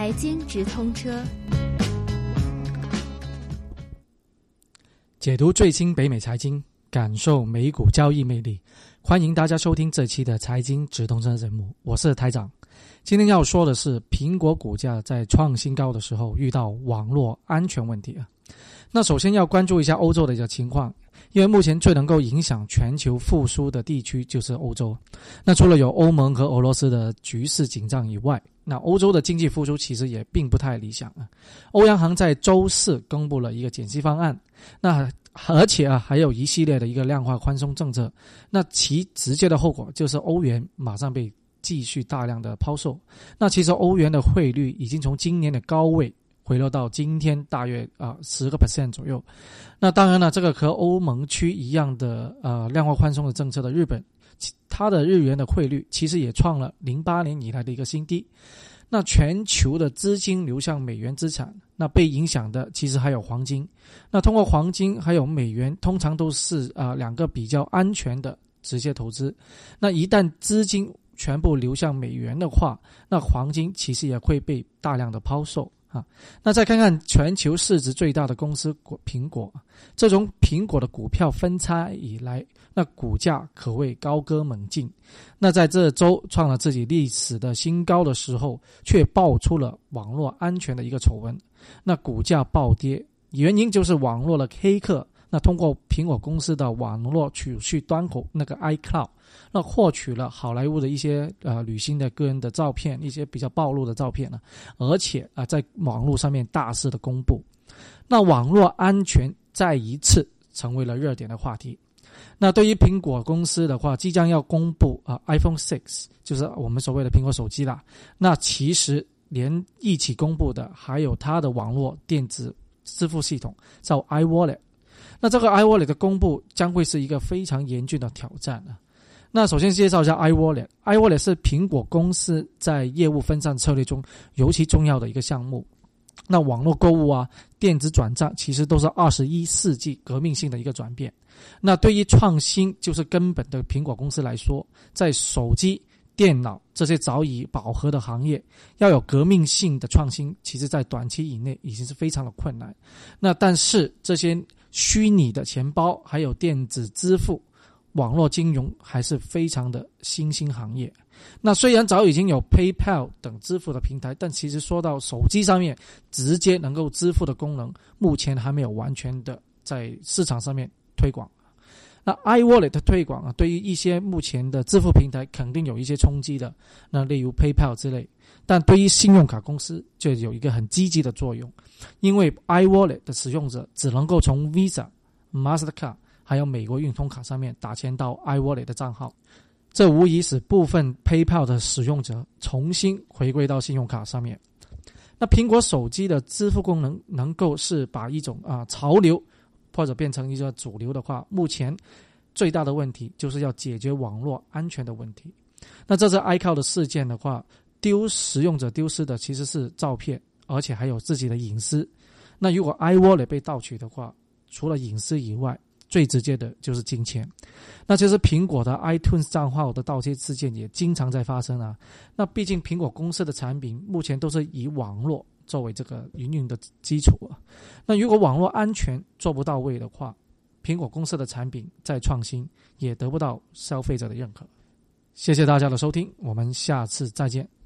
财经直通车，解读最新北美财经，感受美股交易魅力。欢迎大家收听这期的财经直通车节目，我是台长。今天要说的是，苹果股价在创新高的时候遇到网络安全问题啊。那首先要关注一下欧洲的一个情况。因为目前最能够影响全球复苏的地区就是欧洲，那除了有欧盟和俄罗斯的局势紧张以外，那欧洲的经济复苏其实也并不太理想啊。欧央行在周四公布了一个减息方案，那而且啊还有一系列的一个量化宽松政策，那其直接的后果就是欧元马上被继续大量的抛售，那其实欧元的汇率已经从今年的高位。回落到今天大约啊十个 percent 左右，那当然了，这个和欧盟区一样的呃量化宽松的政策的日本，它的日元的汇率其实也创了零八年以来的一个新低。那全球的资金流向美元资产，那被影响的其实还有黄金。那通过黄金还有美元，通常都是啊两个比较安全的直接投资。那一旦资金全部流向美元的话，那黄金其实也会被大量的抛售。啊，那再看看全球市值最大的公司果苹果，这种苹果的股票分拆以来，那股价可谓高歌猛进。那在这周创了自己历史的新高的时候，却爆出了网络安全的一个丑闻，那股价暴跌，原因就是网络的黑客。那通过苹果公司的网络储蓄端口那个 iCloud，那获取了好莱坞的一些呃旅行的个人的照片，一些比较暴露的照片呢，而且啊在网络上面大肆的公布，那网络安全再一次成为了热点的话题。那对于苹果公司的话，即将要公布啊 iPhone Six，就是我们所谓的苹果手机啦。那其实连一起公布的还有它的网络电子支付系统叫 iWallet。那这个 iWallet 的公布将会是一个非常严峻的挑战啊！那首先介绍一下 iWallet，iWallet 是苹果公司在业务分散策略中尤其重要的一个项目。那网络购物啊，电子转账其实都是二十一世纪革命性的一个转变。那对于创新就是根本的苹果公司来说，在手机、电脑这些早已饱和的行业，要有革命性的创新，其实在短期以内已经是非常的困难。那但是这些。虚拟的钱包，还有电子支付、网络金融，还是非常的新兴行业。那虽然早已经有 PayPal 等支付的平台，但其实说到手机上面直接能够支付的功能，目前还没有完全的在市场上面推广。那 iWallet 的推广啊，对于一些目前的支付平台肯定有一些冲击的。那例如 PayPal 之类，但对于信用卡公司就有一个很积极的作用，因为 iWallet 的使用者只能够从 Visa、Mastercard 还有美国运通卡上面打钱到 iWallet 的账号，这无疑使部分 PayPal 的使用者重新回归到信用卡上面。那苹果手机的支付功能能够是把一种啊潮流。或者变成一个主流的话，目前最大的问题就是要解决网络安全的问题。那这次 iCloud 的事件的话，丢使用者丢失的其实是照片，而且还有自己的隐私。那如果 iWallet 被盗取的话，除了隐私以外，最直接的就是金钱。那其实苹果的 iTunes 账号的盗窃事件也经常在发生啊。那毕竟苹果公司的产品目前都是以网络。作为这个营运的基础啊，那如果网络安全做不到位的话，苹果公司的产品再创新也得不到消费者的认可。谢谢大家的收听，我们下次再见。